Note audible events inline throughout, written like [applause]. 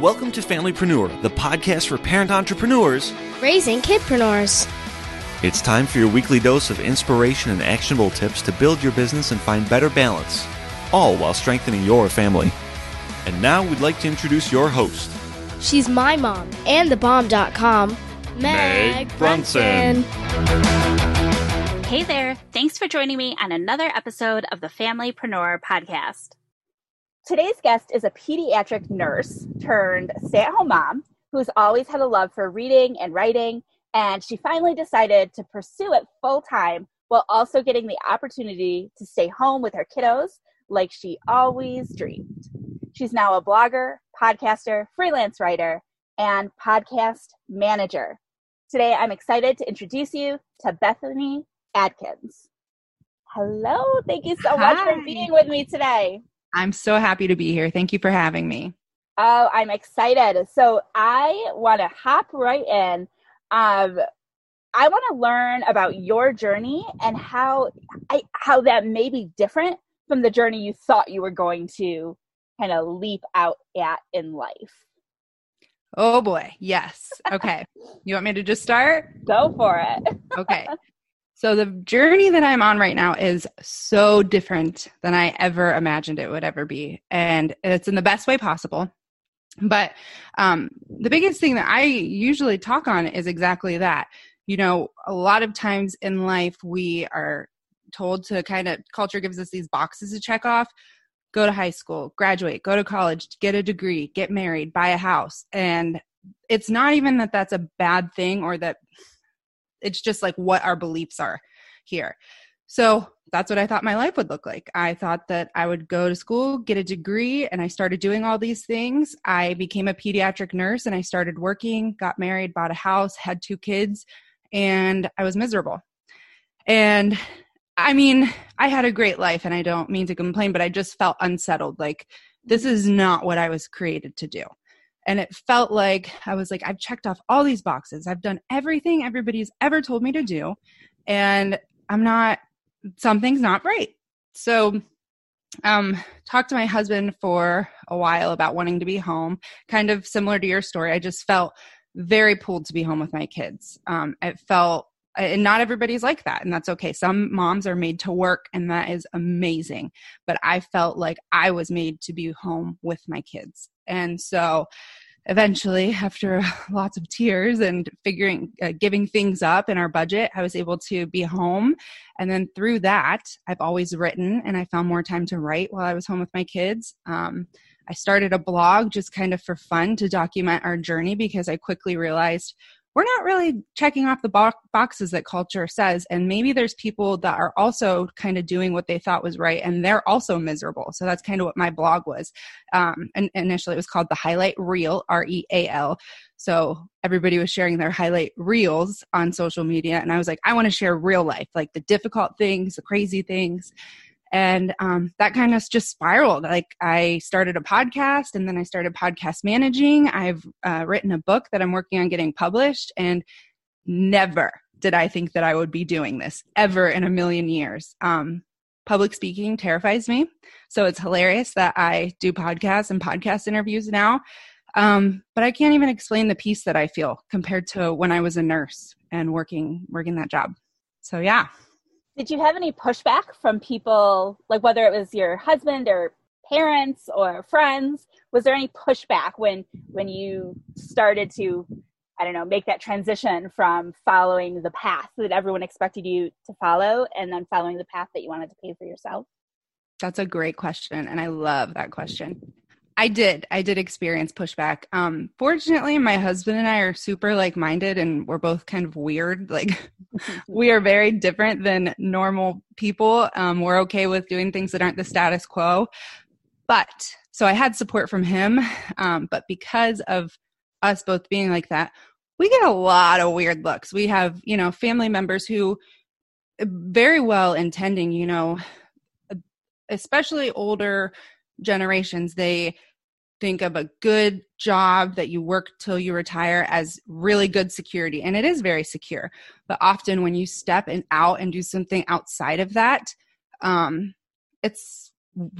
Welcome to Familypreneur, the podcast for parent entrepreneurs raising kidpreneurs. It's time for your weekly dose of inspiration and actionable tips to build your business and find better balance, all while strengthening your family. And now we'd like to introduce your host. She's my mom and thebomb.com, Meg, Meg Brunson. Hey there. Thanks for joining me on another episode of the Familypreneur podcast. Today's guest is a pediatric nurse turned stay at home mom who's always had a love for reading and writing, and she finally decided to pursue it full time while also getting the opportunity to stay home with her kiddos like she always dreamed. She's now a blogger, podcaster, freelance writer, and podcast manager. Today, I'm excited to introduce you to Bethany Adkins. Hello, thank you so much for being with me today. I'm so happy to be here. Thank you for having me. Oh, I'm excited. So I want to hop right in. Um, I want to learn about your journey and how I, how that may be different from the journey you thought you were going to kind of leap out at in life. Oh boy. Yes. Okay. [laughs] you want me to just start? Go for it. Okay. [laughs] So the journey that I'm on right now is so different than I ever imagined it would ever be. And it's in the best way possible. But um, the biggest thing that I usually talk on is exactly that. You know, a lot of times in life, we are told to kind of, culture gives us these boxes to check off go to high school, graduate, go to college, get a degree, get married, buy a house. And it's not even that that's a bad thing or that it's just like what our beliefs are here. So that's what I thought my life would look like. I thought that I would go to school, get a degree, and I started doing all these things. I became a pediatric nurse and I started working, got married, bought a house, had two kids, and I was miserable. And I mean, I had a great life and I don't mean to complain, but I just felt unsettled. Like, this is not what I was created to do. And it felt like I was like, I've checked off all these boxes. I've done everything everybody's ever told me to do. And I'm not, something's not right. So, um, talked to my husband for a while about wanting to be home, kind of similar to your story. I just felt very pulled to be home with my kids. Um, it felt and not everybody's like that and that's okay. Some moms are made to work and that is amazing but i felt like i was made to be home with my kids. And so eventually after [laughs] lots of tears and figuring uh, giving things up in our budget i was able to be home. And then through that i've always written and i found more time to write while i was home with my kids. Um, i started a blog just kind of for fun to document our journey because i quickly realized we're not really checking off the bo- boxes that culture says and maybe there's people that are also kind of doing what they thought was right and they're also miserable. So that's kind of what my blog was. Um, and initially it was called the highlight reel r-e-a-l so everybody was sharing their highlight reels on social media and i was like i want to share real life like the difficult things the crazy things and um, that kind of just spiraled. Like i started a podcast and then i started podcast managing. I've uh, written a book that i'm working on getting published and never did i think that i would be doing this ever in a million years. Um, public speaking terrifies me. So it's hilarious that i do podcasts and podcast interviews now. Um, but i can't even explain the peace that i feel compared to when i was a nurse and working working that job. So yeah Did you have any pushback from people, like whether it was your husband or parents or friends? Was there any pushback when when you started to, I don't know, make that transition from following the path that everyone expected you to follow and then following the path that you wanted to pay for yourself? That's a great question, and I love that question. I did. I did experience pushback. Um, fortunately, my husband and I are super like minded, and we're both kind of weird. [laughs] Like, we are very different than normal people. Um, we're okay with doing things that aren't the status quo. But so I had support from him, um, but because of us both being like that, we get a lot of weird looks. We have, you know, family members who very well intending, you know, especially older generations, they think of a good job that you work till you retire as really good security and it is very secure. But often when you step and out and do something outside of that um, it's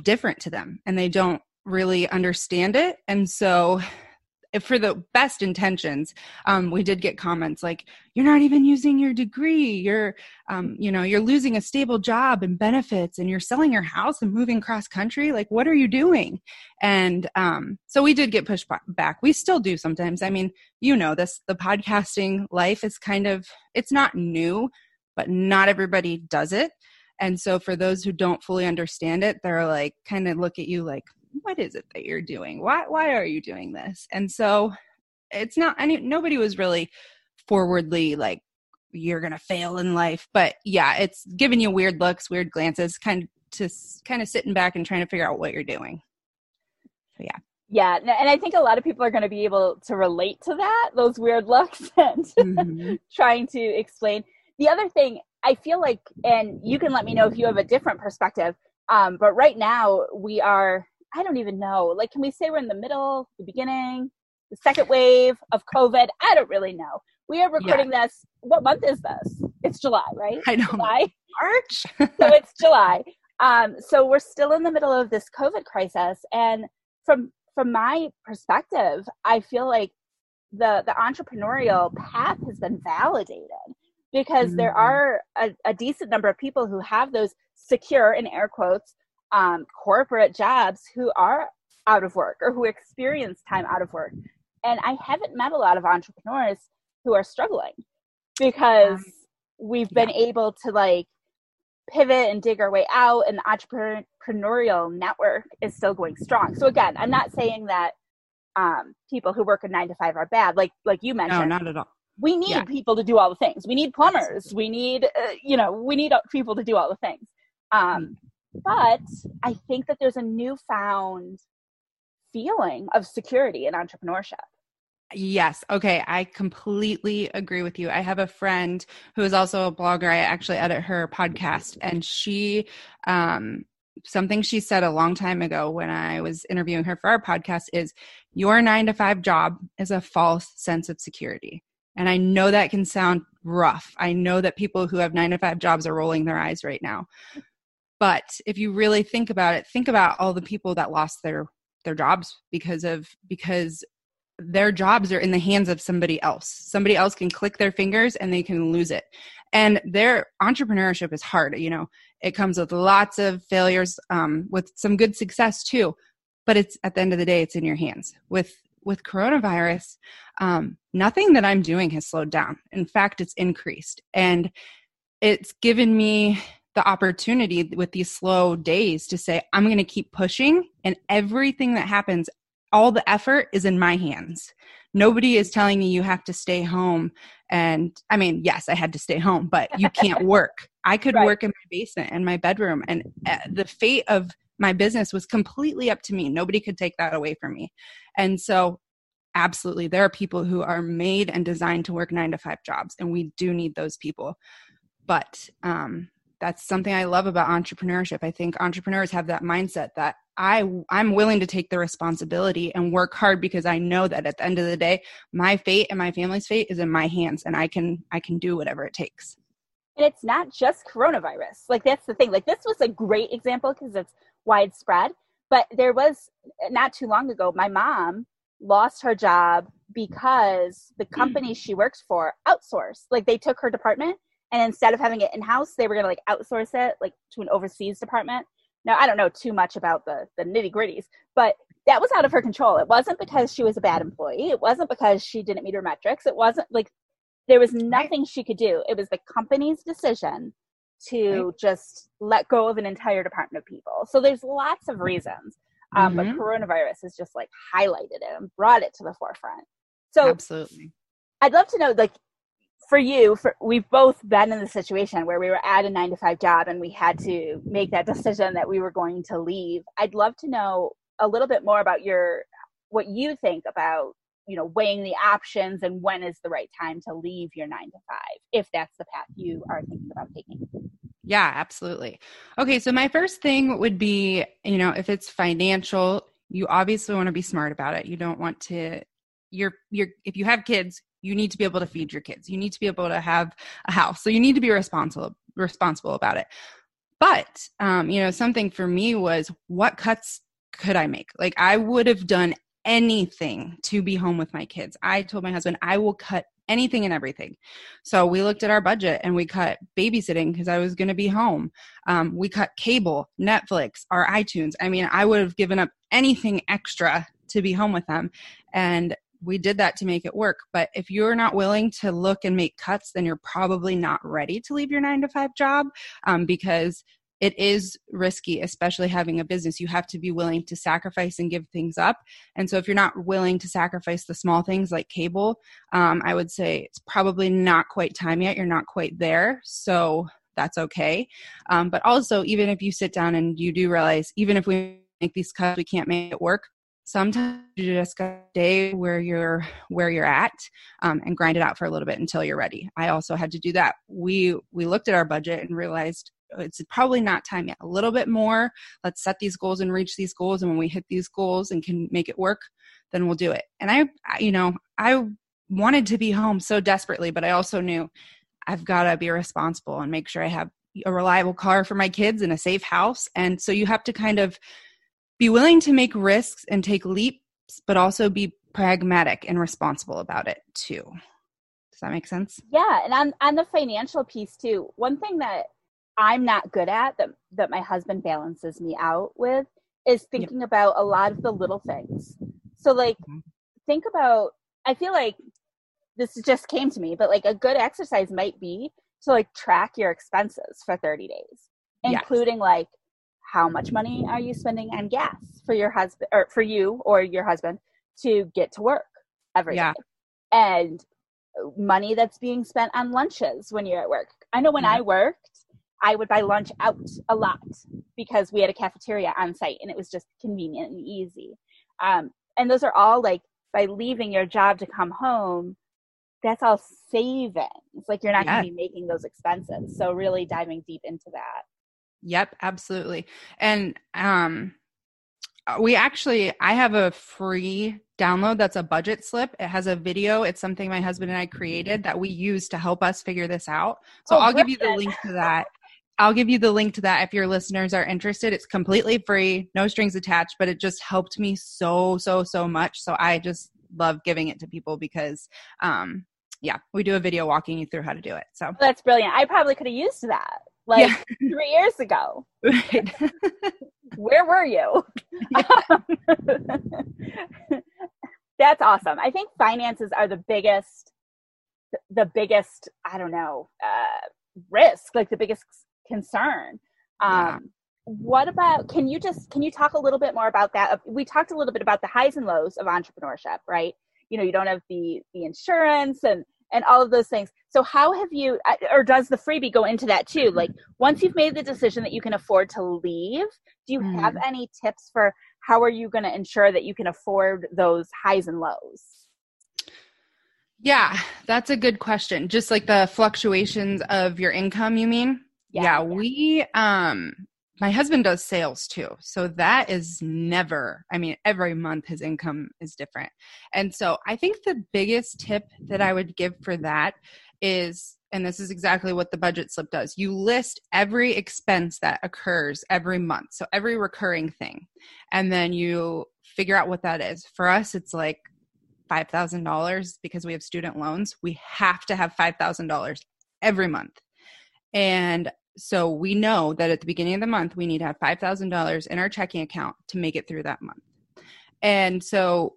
different to them and they don't really understand it. And so for the best intentions um, we did get comments like you're not even using your degree. You're um, you know you're losing a stable job and benefits and you're selling your house and moving cross country. Like what are you doing? And um, so we did get pushed back. We still do sometimes. I mean you know this the podcasting life is kind of it's not new but not everybody does it. And so for those who don't fully understand it they're like kind of look at you like what is it that you're doing? Why why are you doing this? And so it's not any nobody was really forwardly like you're gonna fail in life. But yeah, it's giving you weird looks, weird glances, kind of to kind of sitting back and trying to figure out what you're doing. So yeah. Yeah, and I think a lot of people are going to be able to relate to that, those weird looks, [laughs] and mm-hmm. trying to explain. The other thing I feel like, and you can let me know if you have a different perspective, um, but right now we are I don't even know. Like, can we say we're in the middle, the beginning, the second wave of COVID? I don't really know. We are recording yeah. this. What month is this? It's July, right? I know. July. March. [laughs] so it's July. Um, so we're still in the middle of this COVID crisis, and from from my perspective, I feel like the the entrepreneurial path has been validated because mm-hmm. there are a, a decent number of people who have those secure in air quotes um, corporate jobs who are out of work or who experience time out of work. And I haven't met a lot of entrepreneurs who are struggling because um, we've been yeah. able to like pivot and dig our way out and the entrepreneurial network is still going strong. So again, I'm not saying that um, people who work a nine to five are bad. Like, like you mentioned, no, not at all. We need yeah. people to do all the things. We need plumbers. We need, uh, you know, we need people to do all the things. Um, mm. But I think that there's a newfound feeling of security in entrepreneurship. Yes. Okay. I completely agree with you. I have a friend who is also a blogger. I actually edit her podcast, and she, um, something she said a long time ago when I was interviewing her for our podcast is your nine to five job is a false sense of security. And I know that can sound rough. I know that people who have nine to five jobs are rolling their eyes right now. But if you really think about it, think about all the people that lost their their jobs because of because their jobs are in the hands of somebody else. Somebody else can click their fingers and they can lose it. And their entrepreneurship is hard. You know, it comes with lots of failures, um, with some good success too. But it's at the end of the day, it's in your hands. With with coronavirus, um, nothing that I'm doing has slowed down. In fact, it's increased, and it's given me the opportunity with these slow days to say, I'm going to keep pushing, and everything that happens, all the effort is in my hands. Nobody is telling me you have to stay home. And I mean, yes, I had to stay home, but you can't [laughs] work. I could right. work in my basement and my bedroom, and uh, the fate of my business was completely up to me. Nobody could take that away from me. And so, absolutely, there are people who are made and designed to work nine to five jobs, and we do need those people. But um, that's something I love about entrepreneurship. I think entrepreneurs have that mindset that I I'm willing to take the responsibility and work hard because I know that at the end of the day, my fate and my family's fate is in my hands and I can I can do whatever it takes. And it's not just coronavirus. Like that's the thing. Like this was a great example because it's widespread, but there was not too long ago my mom lost her job because the company she works for outsourced. Like they took her department and instead of having it in house they were going to like outsource it like to an overseas department. Now i don't know too much about the the nitty gritties but that was out of her control. It wasn't because she was a bad employee. It wasn't because she didn't meet her metrics. It wasn't like there was nothing she could do. It was the company's decision to right. just let go of an entire department of people. So there's lots of reasons um, mm-hmm. but coronavirus has just like highlighted it and brought it to the forefront. So absolutely. I'd love to know like for you, for, we've both been in the situation where we were at a nine to five job and we had to make that decision that we were going to leave. I'd love to know a little bit more about your what you think about you know weighing the options and when is the right time to leave your 9 to 5 if that's the path you are thinking about taking. Yeah absolutely. Okay so my first thing would be you know if it's financial you obviously want to be smart about it. You don't want to you're you're if you have kids you need to be able to feed your kids. You need to be able to have a house. So you need to be responsible responsible about it. But um, you know something for me was what cuts could i make? Like i would have done anything to be home with my kids. I told my husband i will cut anything and everything. So we looked at our budget and we cut babysitting because i was going to be home. Um, we cut cable netflix our itunes. I mean i would have given up anything extra to be home with them. And we did that to make it work. But if you're not willing to look and make cuts, then you're probably not ready to leave your nine to five job um, because it is risky, especially having a business. You have to be willing to sacrifice and give things up. And so, if you're not willing to sacrifice the small things like cable, um, I would say it's probably not quite time yet. You're not quite there. So, that's okay. Um, but also, even if you sit down and you do realize, even if we make these cuts, we can't make it work, sometimes you just got to day where you're where you're at um, and grind it out for a little bit until you're ready. I also had to do that. We we looked at our budget and realized oh, it's probably not time yet. A little bit more. Let's set these goals and reach these goals and when we hit these goals and can make it work then we'll do it. And i, I you know i wanted to be home so desperately but i also knew i've got to be responsible and make sure i have a reliable car for my kids and a safe house. And so you have to kind of be willing to make risks and take leaps, but also be pragmatic and responsible about it too. Does that make sense? Yeah, and on on the financial piece too. One thing that I'm not good at that that my husband balances me out with is thinking yep. about a lot of the little things. So like mm-hmm. think about I feel like this just came to me, but like a good exercise might be to like track your expenses for 30 days, including yes. like how much money are you spending on gas for your husband or for you or your husband to get to work every yeah. day? and money that's being spent on lunches when you're at work i know when i worked i would buy lunch out a lot because we had a cafeteria on site and it was just convenient and easy um, and those are all like by leaving your job to come home that's all savings like you're not yeah. going to be making those expenses so really diving deep into that Yep, absolutely. And um uh, we actually I have a free download that's a budget slip. It has a video. It's something my husband and I created that we use to help us figure this out. So oh, I'll give you the link to that. I'll give you the link to that if your listeners are interested. It's completely free, no strings attached, but it just helped me so so so much. So I just love giving it to people because um yeah, we do a video walking you through how to do it. So that's brilliant. I probably could have used that like yeah. three years ago. Right. [laughs] Where were you? [laughs] [laughs] That's awesome. I think finances are the biggest, the biggest, I don't know, uh, risk, like the biggest concern. Um, yeah. What about, can you just, can you talk a little bit more about that? We talked a little bit about the highs and lows of entrepreneurship, right? You know, you don't have the, the insurance and and all of those things. So how have you uh, or does the freebie go into that too? Like once you've made the decision that you can afford to leave, do you have any tips for how are you going to ensure that you can afford those highs and lows? Yeah, that's a good question. Just like the fluctuations of your income, you mean? Yeah, yeah, we um my husband does sales too. So that is never, I mean, every month his income is different. And so I think the biggest tip that I would give for that is, and this is exactly what the budget slip does you list every expense that occurs every month. So every recurring thing. And then you figure out what that is. For us, it's like $5,000 because we have student loans. We have to have $5,000 every month. And so we know that at the beginning of the month, we need to have $5,000 in our checking account to make it through that month. And so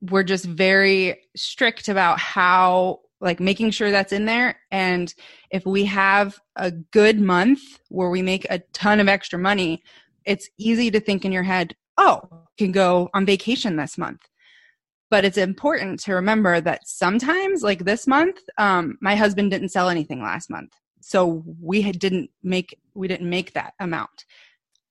we're just very strict about how, like, making sure that's in there. And if we have a good month where we make a ton of extra money, it's easy to think in your head, oh, can go on vacation this month but it's important to remember that sometimes like this month um, my husband didn't sell anything last month so we didn't make we didn't make that amount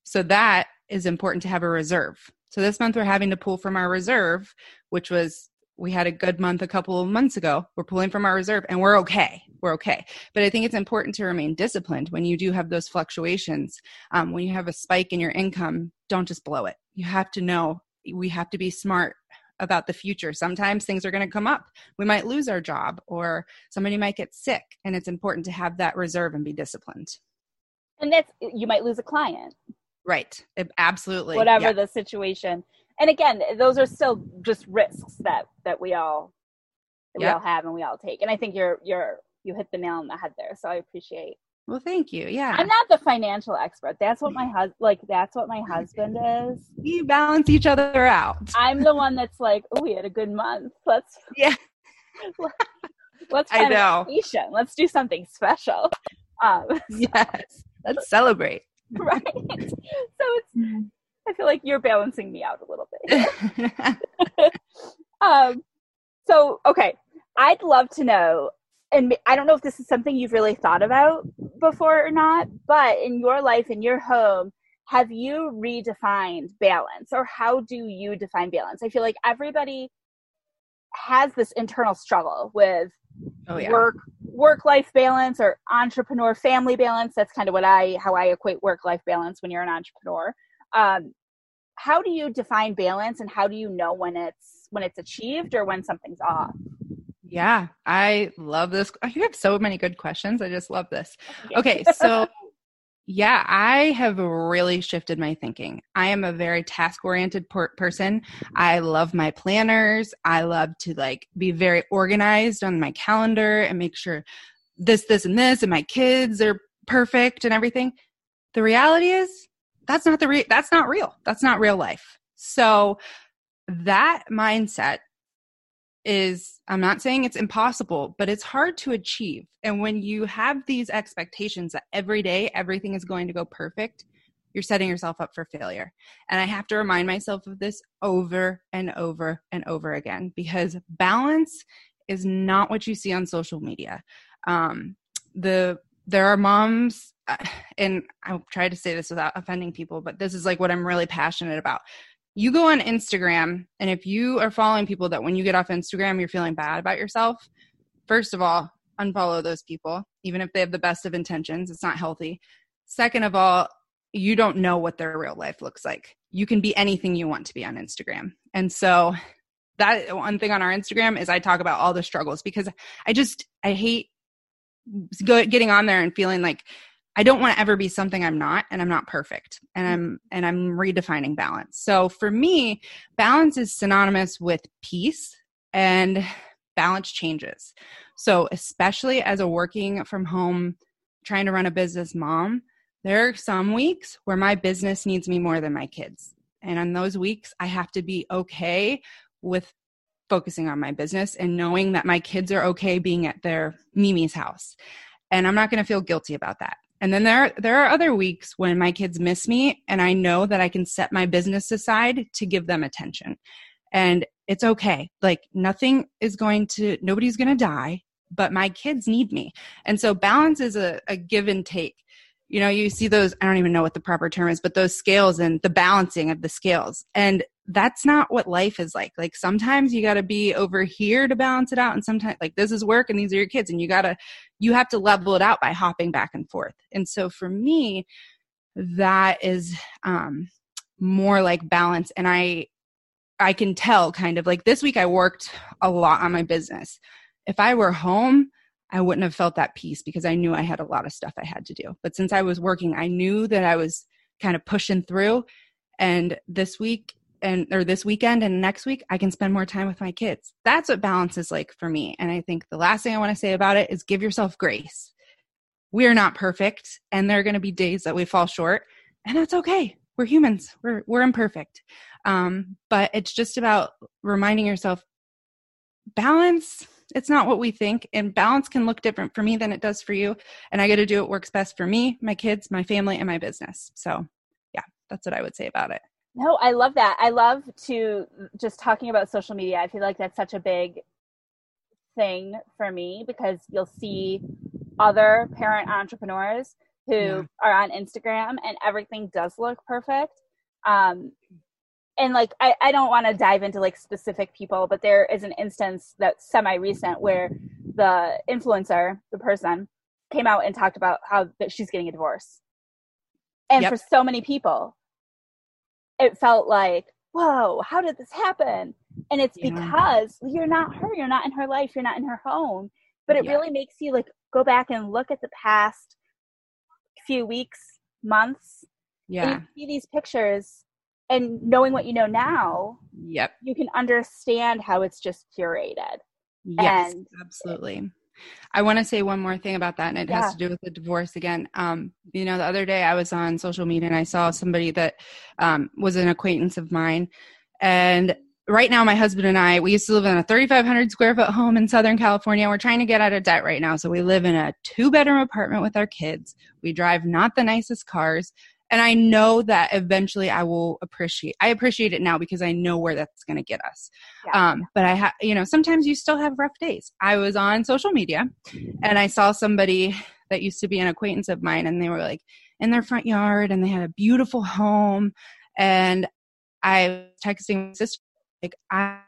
so that is important to have a reserve so this month we're having to pull from our reserve which was we had a good month a couple of months ago. We're pulling from our reserve and we're okay. We're okay. But I think it's important to remain disciplined when you do have those fluctuations. Um, when you have a spike in your income, don't just blow it. You have to know we have to be smart about the future. Sometimes things are going to come up. We might lose our job or somebody might get sick. And it's important to have that reserve and be disciplined. And that's, you might lose a client. Right. Absolutely. Whatever yeah. the situation. And again, those are still just risks that, that we all, that we all have and we all take. And I think you're, you're, you hit the nail on the head there. So I appreciate well, thank you. Yeah. I'm not the financial expert. That's what my husband like that's what my husband is. We balance each other out. I'm the one that's like, "Oh, we had a good month. Let's [laughs] Yeah. [laughs] let's I know. Let's do something special." Um, [laughs] yes. Let's celebrate. right. So it's I feel like you're balancing me out a little bit. um so okay, I'd love to know and I don't know if this is something you've really thought about before or not, but in your life, in your home, have you redefined balance or how do you define balance? I feel like everybody has this internal struggle with oh, yeah. work work life balance or entrepreneur family balance. That's kind of what I how I equate work life balance when you're an entrepreneur. Um, how do you define balance and how do you know when it's when it's achieved or when something's off? Yeah, I love this. You have so many good questions. I just love this. [laughs] Okay, so yeah, I have really shifted my thinking. I am a very task oriented per- person. I love my planners. I love to like be very organized on my calendar and make sure this, this, and this, and my kids are perfect and everything. The reality is that's not the re- that's not real. That's not real life. So that mindset is I'm not saying it's impossible, but it's hard to achieve. And when you have these expectations that every day everything is going to go perfect, you're setting yourself up for failure. And I have to remind myself of this over and over and over again because balance is not what you see on social media. Um, the there are moms, [sighs] and I'll try to say this without offending people, but this is like what I'm really passionate about you go on Instagram, and if you are following people that when you get off Instagram, you're feeling bad about yourself, first of all, unfollow those people, even if they have the best of intentions. It's not healthy. Second of all, you don't know what their real life looks like. You can be anything you want to be on Instagram. And so, that one thing on our Instagram is I talk about all the struggles because I just, I hate getting on there and feeling like I don't want to ever be something I'm not and I'm not perfect and mm. I'm and I'm redefining balance. So for me, balance is synonymous with peace and balance changes. So especially as a working from home trying to run a business mom, there are some weeks where my business needs me more than my kids. And on those weeks, I have to be okay with focusing on my business and knowing that my kids are okay being at their Mimi's house. And I'm not going to feel guilty about that. And then there there are other weeks when my kids miss me and I know that I can set my business aside to give them attention. And it's okay. Like nothing is going to nobody's going to die, but my kids need me. And so balance is a, a give and take. You know, you see those I don't even know what the proper term is, but those scales and the balancing of the scales. And that's not what life is like. Like sometimes you got to be over here to balance it out and sometimes like this is work and these are your kids and you got to you have to level it out by hopping back and forth. And so for me that is um more like balance and I I can tell kind of like this week I worked a lot on my business. If I were home, I wouldn't have felt that peace because I knew I had a lot of stuff I had to do. But since I was working, I knew that I was kind of pushing through and this week and or this weekend and next week I can spend more time with my kids. That's what balance is like for me. And I think the last thing I want to say about it is give yourself grace. We are not perfect and there are going to be days that we fall short and that's okay. We're humans. We're we're imperfect. Um, but it's just about reminding yourself balance it's not what we think and balance can look different for me than it does for you and i got to do what works best for me my kids my family and my business so yeah that's what i would say about it no, I love that. I love to just talking about social media. I feel like that's such a big thing for me because you'll see other parent entrepreneurs who yeah. are on Instagram and everything does look perfect. Um, and like I, I don't want to dive into like specific people, but there is an instance that's semi recent where the influencer, the person, came out and talked about how that she's getting a divorce. And yep. for so many people, it felt like, whoa, how did this happen? And it's yeah. because you're not her, you're not in her life, you're not in her home. But it yeah. really makes you like go back and look at the past few weeks, months. Yeah. And you see these pictures and knowing what you know now, yep, you can understand how it's just curated. Yes, and absolutely. I want to say one more thing about that, and it yeah. has to do with the divorce again. Um, you know, the other day I was on social media and I saw somebody that um, was an acquaintance of mine, and right now my husband and I we used to live in a 3,500 square foot home in Southern California. We're trying to get out of debt right now, so we live in a two bedroom apartment with our kids. We drive not the nicest cars, and i know that eventually i will appreciate i appreciate it now because i know where that's going to get us. Yeah. um, but i have you know sometimes you still have rough days. I was on social media and i saw somebody that used to be an acquaintance of mine and they were like in their front yard and they had a beautiful home. And i was texting my sister like i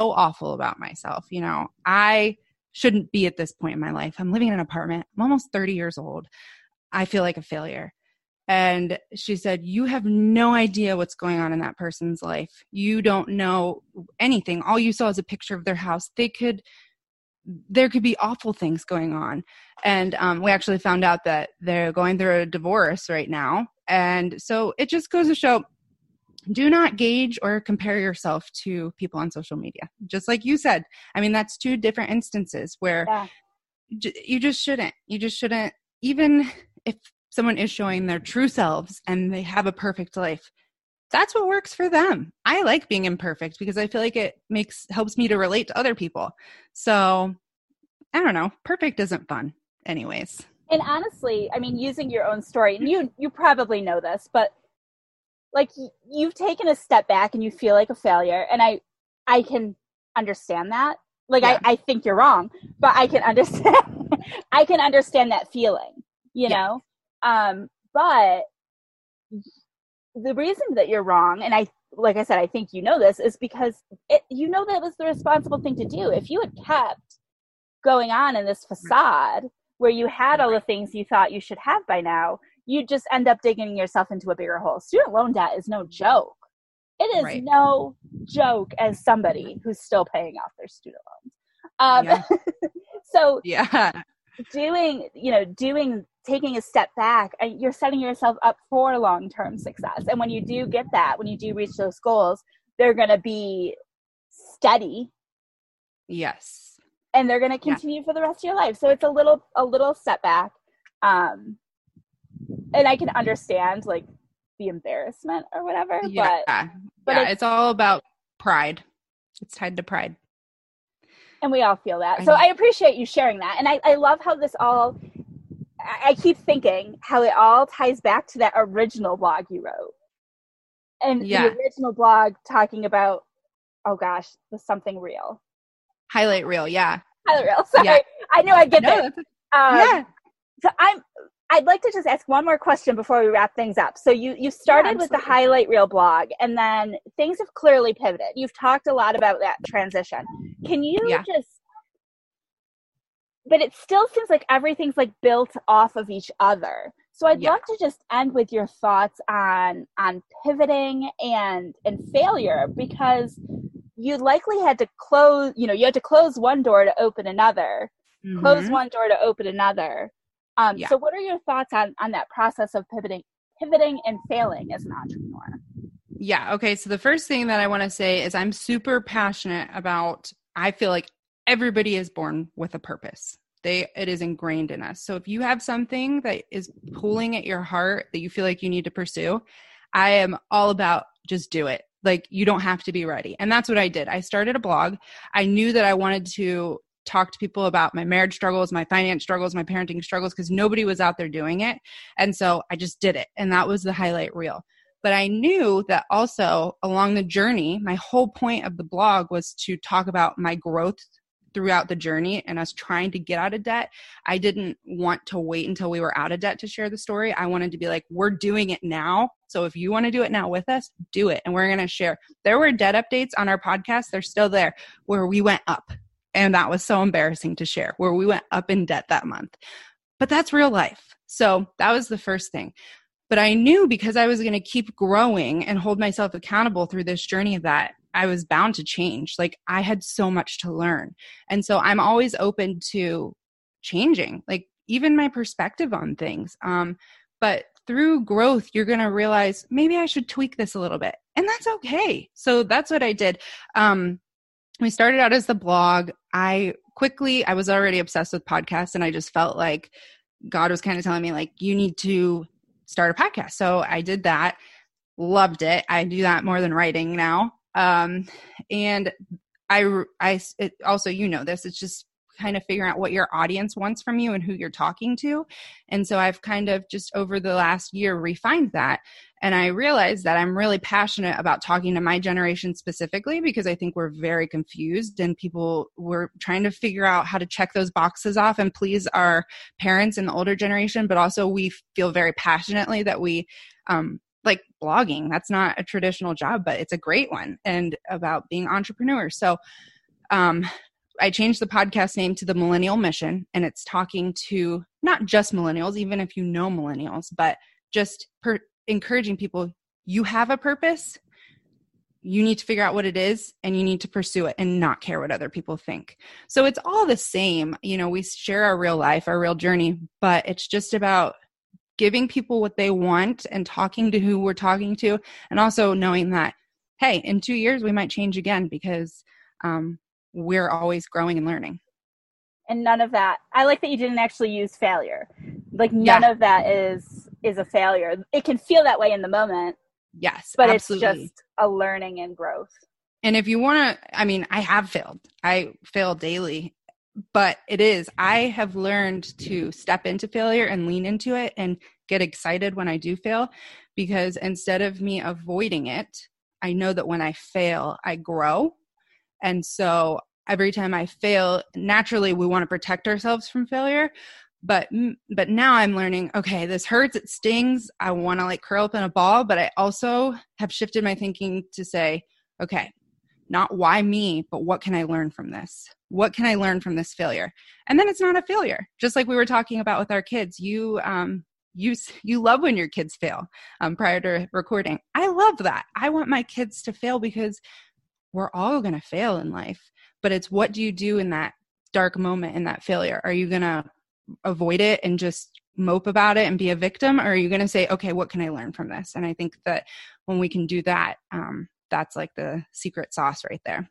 so awful about myself you know. I shouldn't be at this point in my life. I'm living in an apartment. I'm almost 30 years old. I feel like a failure and she said, You have no idea what's going on in that person's life. You don't know anything. All you saw is a picture of their house. They could, there could be awful things going on. And um, we actually found out that they're going through a divorce right now. And so it just goes to show do not gauge or compare yourself to people on social media. Just like you said, I mean, that's two different instances where yeah. you just shouldn't. You just shouldn't, even if someone is showing their true selves and they have a perfect life that's what works for them. I like being imperfect because i feel like it makes helps me to relate to other people. So i don't know perfect isn't fun anyways. And honestly i mean using your own story and you you probably know this but like you've taken a step back and you feel like a failure and i i can understand that. Like yeah. I, I think you're wrong but i can understand [laughs] i can understand that feeling you yeah. know um, but the reason that you're wrong, and I, like I said, I think you know this, is because it, you know that was the responsible thing to do. If you had kept going on in this facade where you had all the things you thought you should have by now, you'd just end up digging yourself into a bigger hole. Student loan debt is no joke. It is right. no joke as somebody who's still paying off their student loans. Um, yeah. [laughs] so yeah, doing you know doing taking a step back and you're setting yourself up for long-term success and when you do get that when you do reach those goals they're going to be steady yes and they're going to continue yeah. for the rest of your life so it's a little a little setback um and i can understand like the embarrassment or whatever yeah. but but yeah, it's, it's all about pride it's tied to pride and we all feel that. So I appreciate you sharing that. And I, I love how this all, I keep thinking how it all ties back to that original blog you wrote. And yeah. the original blog talking about, oh gosh, the something real. Highlight reel, yeah. Highlight reel. [laughs] Sorry. Yeah. I know I get no, Um, yeah. So I'm I'd like to just ask one more question before we wrap things up. So you you started yeah, with the highlight reel blog, and then things have clearly pivoted. You've talked a lot about that transition. Can you yeah. just? But it still seems like everything's like built off of each other. So I'd yeah. love to just end with your thoughts on on pivoting and and failure because you likely had to close. You know, you had to close one door to open another. Mm-hmm. Close one door to open another um, yeah. So, what are your thoughts on on that process of pivoting, pivoting and failing as an entrepreneur? Yeah. Okay. So the first thing that I want to say is I'm super passionate about. I feel like everybody is born with a purpose. They it is ingrained in us. So if you have something that is pulling at your heart that you feel like you need to pursue, I am all about just do it. Like you don't have to be ready. And that's what I did. I started a blog. I knew that I wanted to talk to people about my marriage struggles, my finance struggles, my parenting struggles, because nobody was out there doing it. And so I just did it. And that was the highlight reel. But I knew that also along the journey, my whole point of the blog was to talk about my growth throughout the journey and us trying to get out of debt, I didn't want to wait until we were out of debt to share the story. I wanted to be like, we're doing it now. So if you want to do it now with us, do it. And we're going to share. There were debt updates on our podcast. They're still there where we went up. And that was so embarrassing to share where we went up in debt that month. But that's real life. So that was the first thing. But I knew because I was going to keep growing and hold myself accountable through this journey that I was bound to change. Like I had so much to learn. And so I'm always open to changing, like even my perspective on things. Um, but through growth, you're going to realize maybe I should tweak this a little bit. And that's okay. So that's what I did. Um, we started out as the blog. I quickly, I was already obsessed with podcasts and I just felt like God was kind of telling me, like, you need to start a podcast. So I did that, loved it. I do that more than writing now. Um, and I, I it, also, you know, this, it's just kind of figuring out what your audience wants from you and who you're talking to. And so I've kind of just over the last year refined that. And I realized that I'm really passionate about talking to my generation specifically because I think we're very confused and people were trying to figure out how to check those boxes off and please our parents and the older generation. But also, we feel very passionately that we um, like blogging. That's not a traditional job, but it's a great one and about being entrepreneurs. So, um, I changed the podcast name to the Millennial Mission, and it's talking to not just millennials, even if you know millennials, but just per- encouraging people you have a purpose. You need to figure out what it is and you need to pursue it and not care what other people think. So it's all the same. You know, we share our real life, our real journey, but it's just about giving people what they want and talking to who we're talking to, and also knowing that, hey, in two years we might change again because um, we're always growing and learning. And none of that. I like that you didn't actually use failure. Like none yeah. of that is is a failure. It can feel that way in the moment. Yes, but absolutely. it's just a learning and growth. And if you want to, I mean, I have failed. I fail daily but it is i have learned to step into failure and lean into it and get excited when i do fail because instead of me avoiding it i know that when i fail i grow and so every time i fail naturally we want to protect ourselves from failure but but now i'm learning okay this hurts it stings i want to like curl up in a ball but i also have shifted my thinking to say okay not why me, but what can I learn from this? What can I learn from this failure? And then it's not a failure. Just like we were talking about with our kids, you um, you you love when your kids fail. Um, prior to recording, I love that. I want my kids to fail because we're all going to fail in life. But it's what do you do in that dark moment in that failure? Are you going to avoid it and just mope about it and be a victim, or are you going to say, okay, what can I learn from this? And I think that when we can do that, um, that's like the secret sauce right there.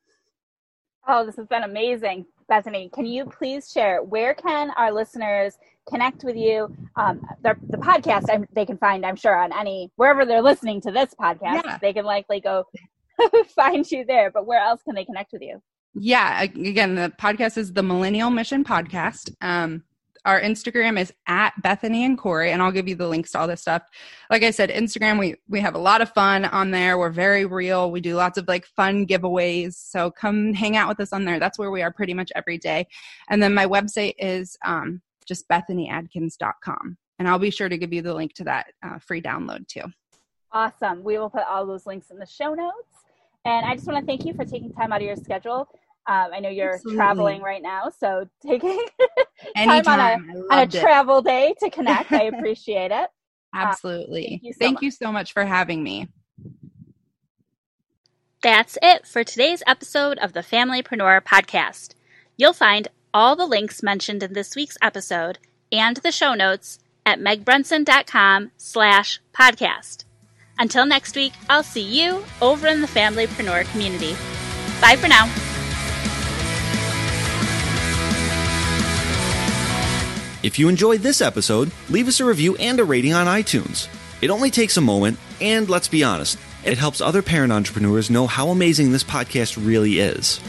Oh, this has been amazing. Bethany, can you please share where can our listeners connect with you? Um, the, the podcast I'm, they can find, I'm sure, on any wherever they're listening to this podcast, yeah. they can likely go [laughs] find you there. But where else can they connect with you? Yeah, again, the podcast is the Millennial Mission Podcast. Um, our Instagram is at Bethany and Corey, and I'll give you the links to all this stuff. Like I said, Instagram, we we have a lot of fun on there. We're very real. We do lots of like fun giveaways. So come hang out with us on there. That's where we are pretty much every day. And then my website is um, just bethanyadkins.com. And I'll be sure to give you the link to that uh, free download too. Awesome. We will put all those links in the show notes. And I just want to thank you for taking time out of your schedule um, I know you're Absolutely. traveling right now, so taking [laughs] time on a, on a travel day to [laughs] connect, I appreciate it. Absolutely. Uh, thank, you so, thank you so much for having me. That's it for today's episode of the Familypreneur podcast. You'll find all the links mentioned in this week's episode and the show notes at megbrunson.com slash podcast. Until next week, I'll see you over in the Familypreneur community. Bye for now. If you enjoyed this episode, leave us a review and a rating on iTunes. It only takes a moment, and let's be honest, it helps other parent entrepreneurs know how amazing this podcast really is.